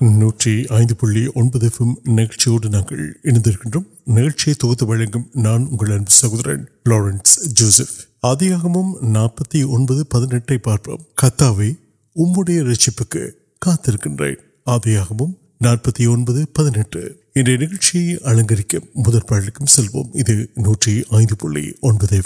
سہور آدی پہ روز آگے پہنچے اندر پڑھنے کی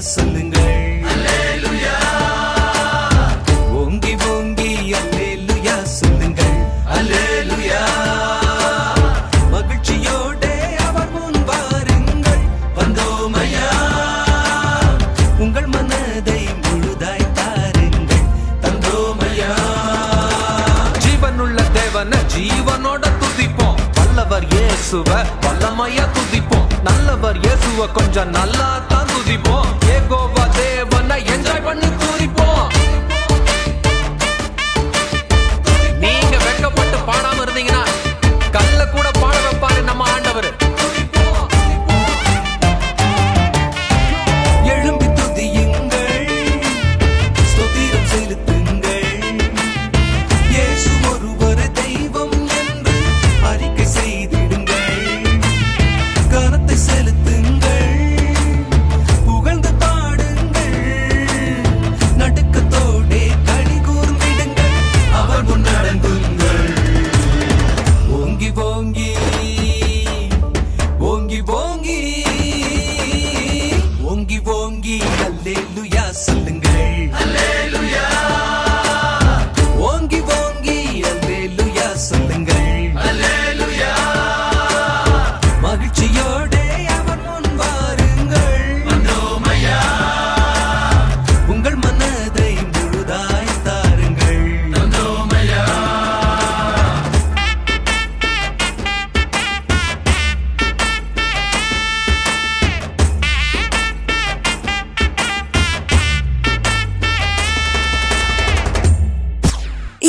سلگ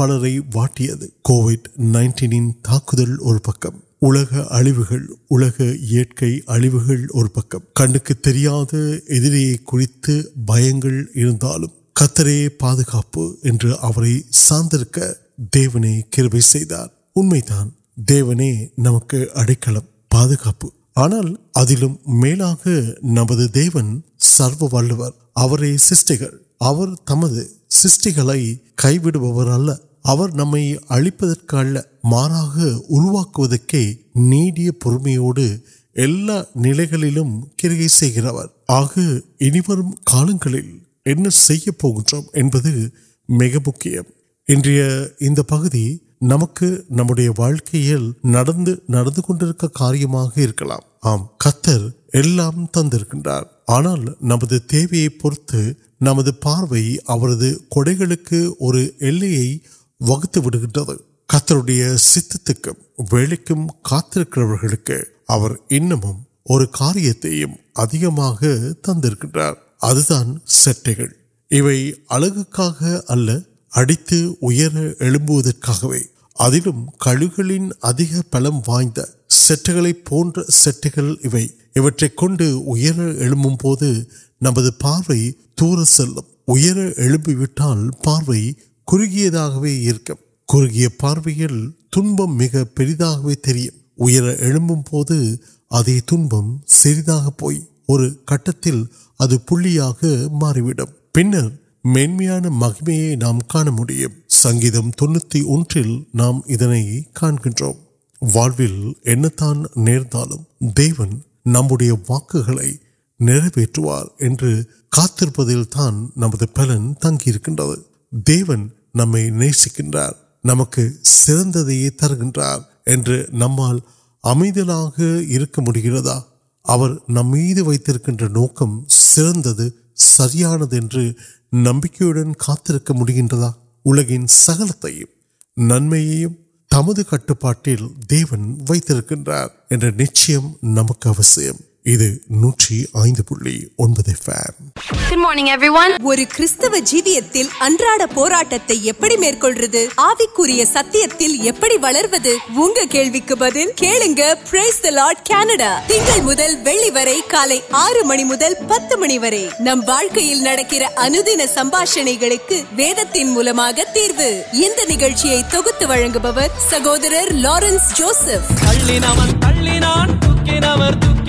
پلٹین اور پکم کنکرین دیو نل آنا سرو ول سیسٹر نمپ کو نمک نا کرنا نمبر پورت نمبر پاروبار اور وغت پل و نمبر پارو سلبی پارو پارب موبائل پولیس مہم سنگھی نام کا نام نمبر واقع نوار پلنگ تنگن نمک نیار ما نمت نوکم سیاان کا مطلب سکل نمبر کٹپا دیون وم کو نمکین سماشن وید تین مطلب تیار سہور لارن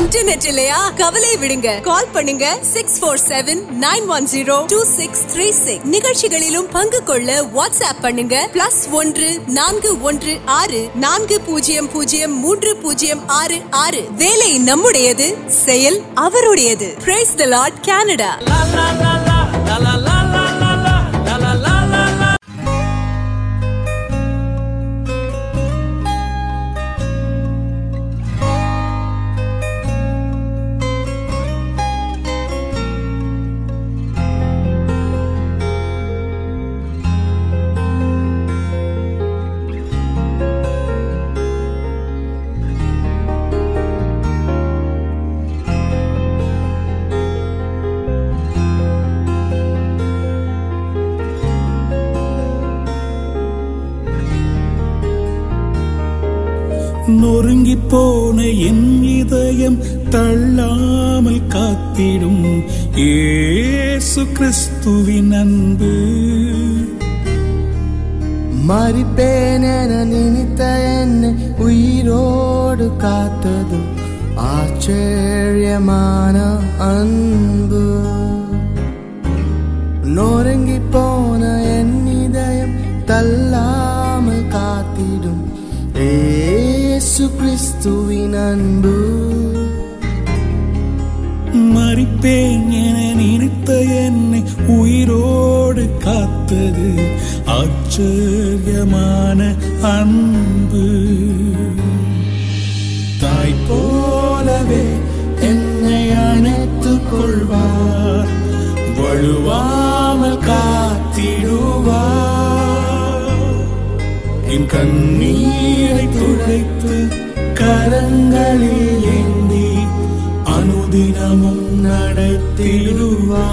انٹراؤنو نو پنک واٹس پہ موجود تمام کا مری پینت آن مری پوڈ تائل ارتھوار திருவா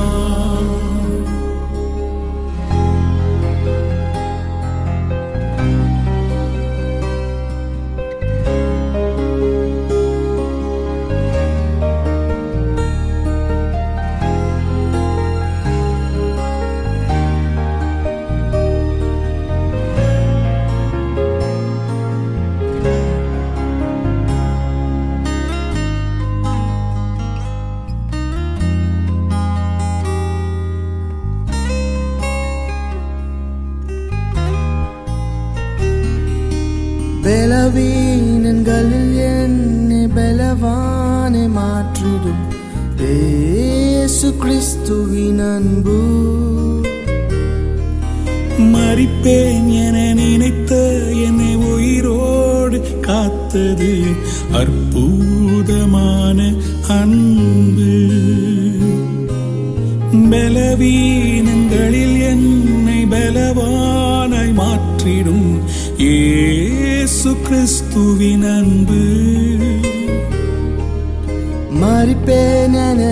بلوانے کنبری پہن بلوین گلے بلوان مرپن تال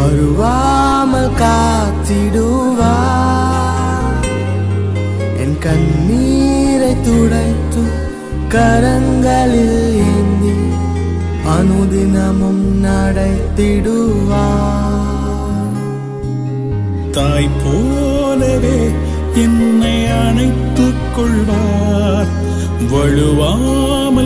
ارتوام کا ردم تر اے وم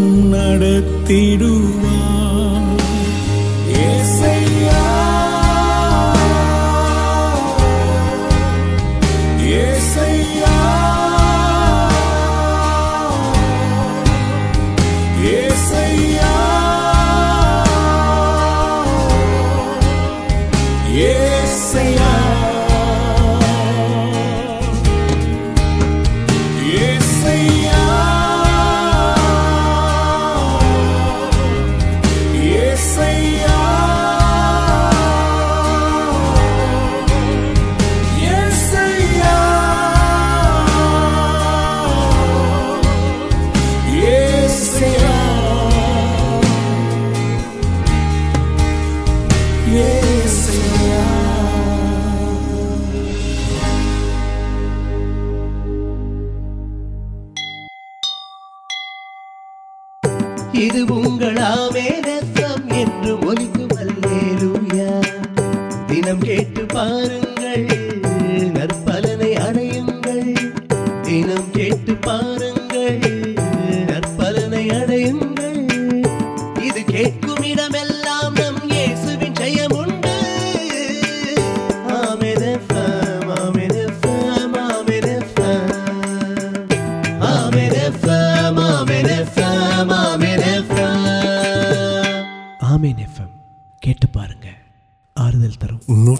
ان Senhor.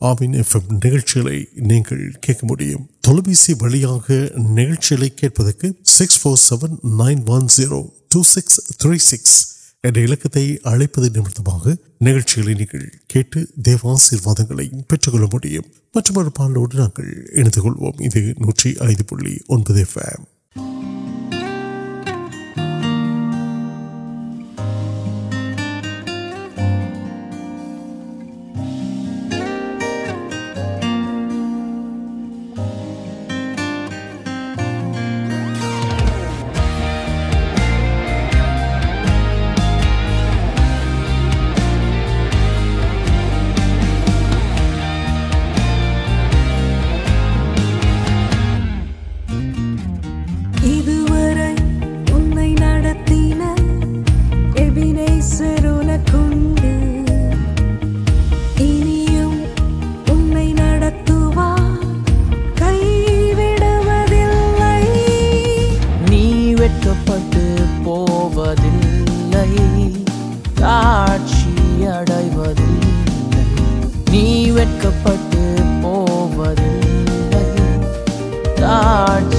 نو ٹو سکس نئے آسرواد சாட்சி அடைவது நீ வெட்கப்பட்டு போவது சாட்சி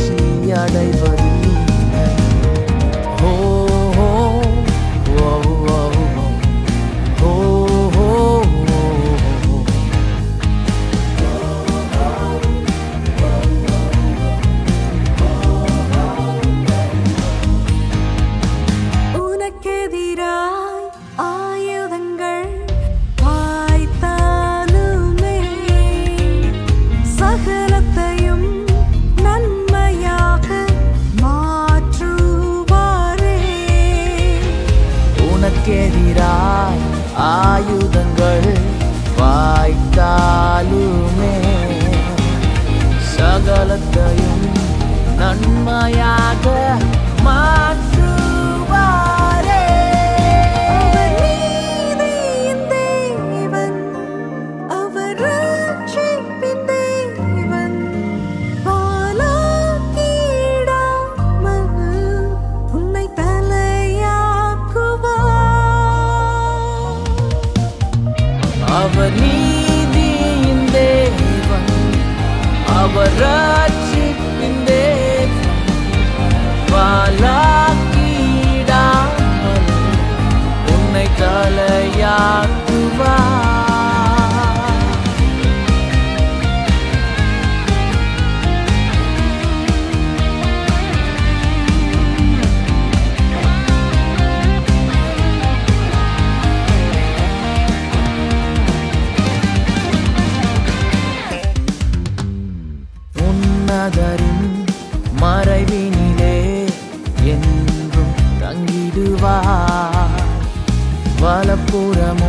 پورا موبائل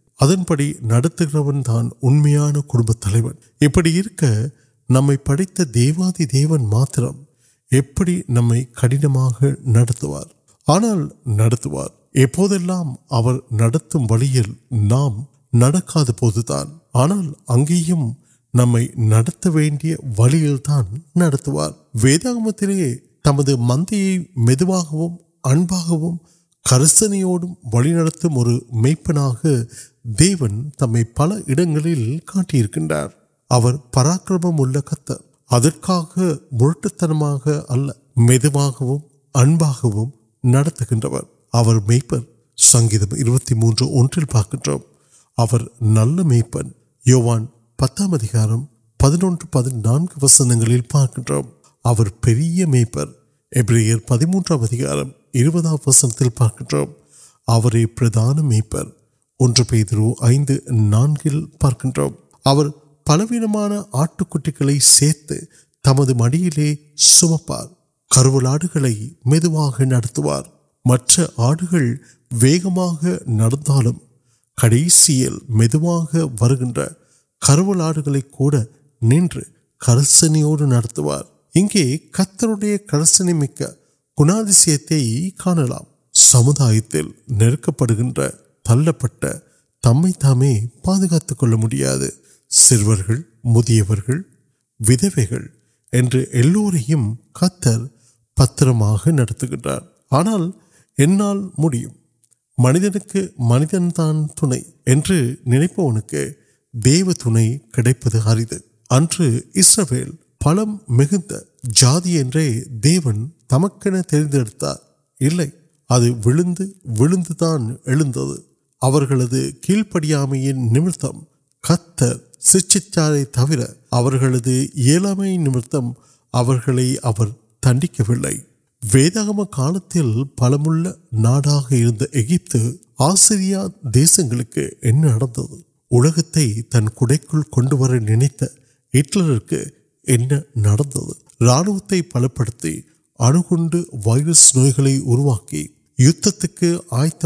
آنا وم منہیاوڑ منہ تم پل کا پراکرمر سنگل پارک نل میپر یووان پتام دم پہ نوکر پورے پردان میپر مرولا کڑھنی مکا دیشی کا سمد تل پام پاؤ وردہ آنا منتھ نیو تر کاری پڑی انمکار ولدان پڑھ نمبر پلپتے تنہر نٹل پل پی وائیر نوکر یت آیت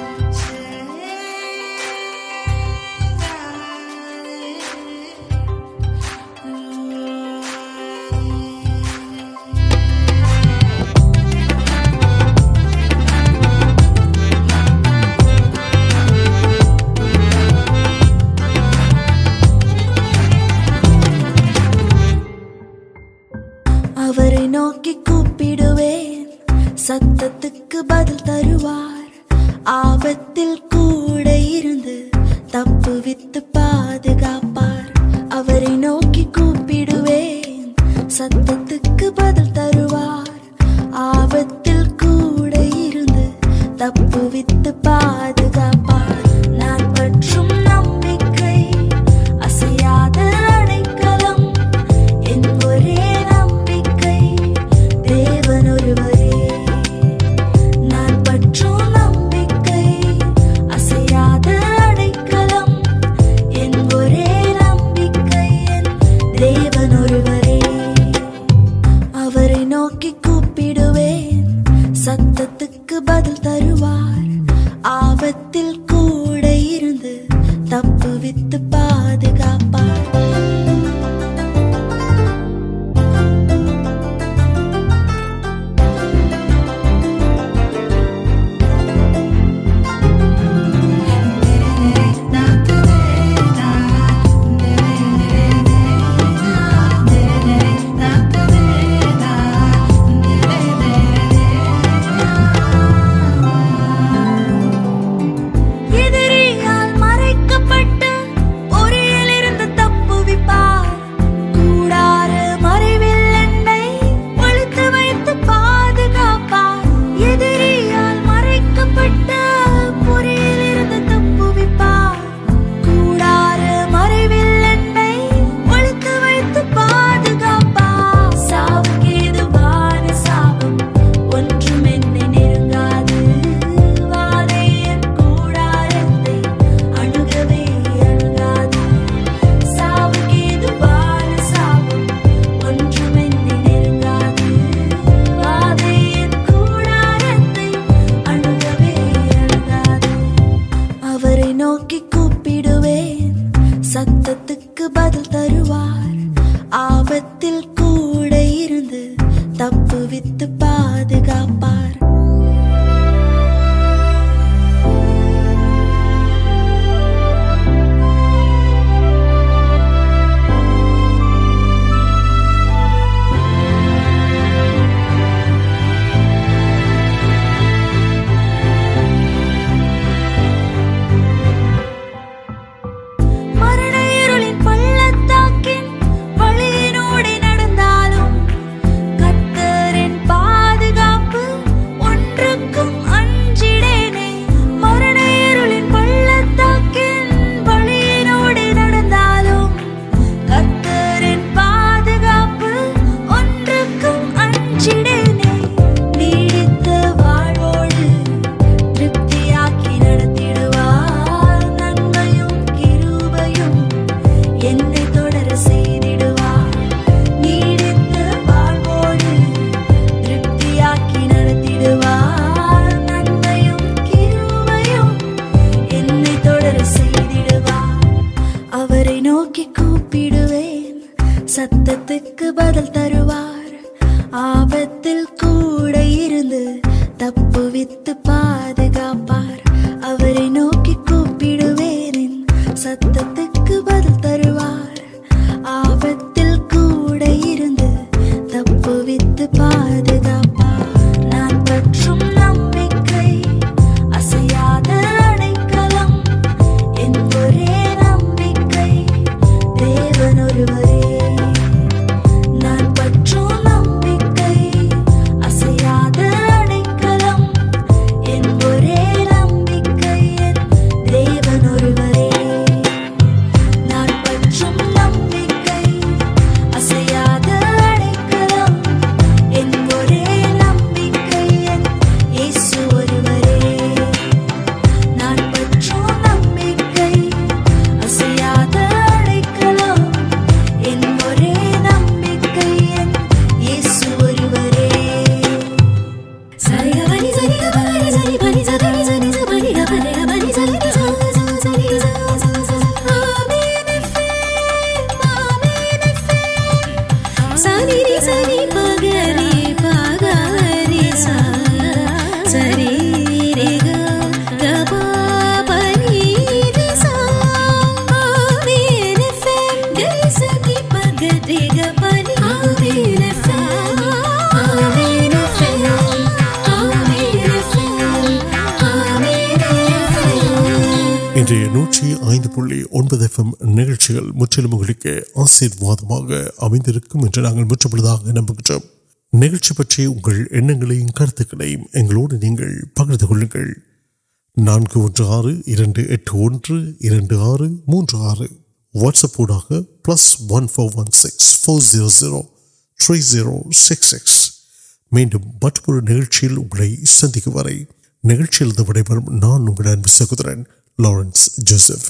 te نسل پہلے پکر میڈم سن کے سر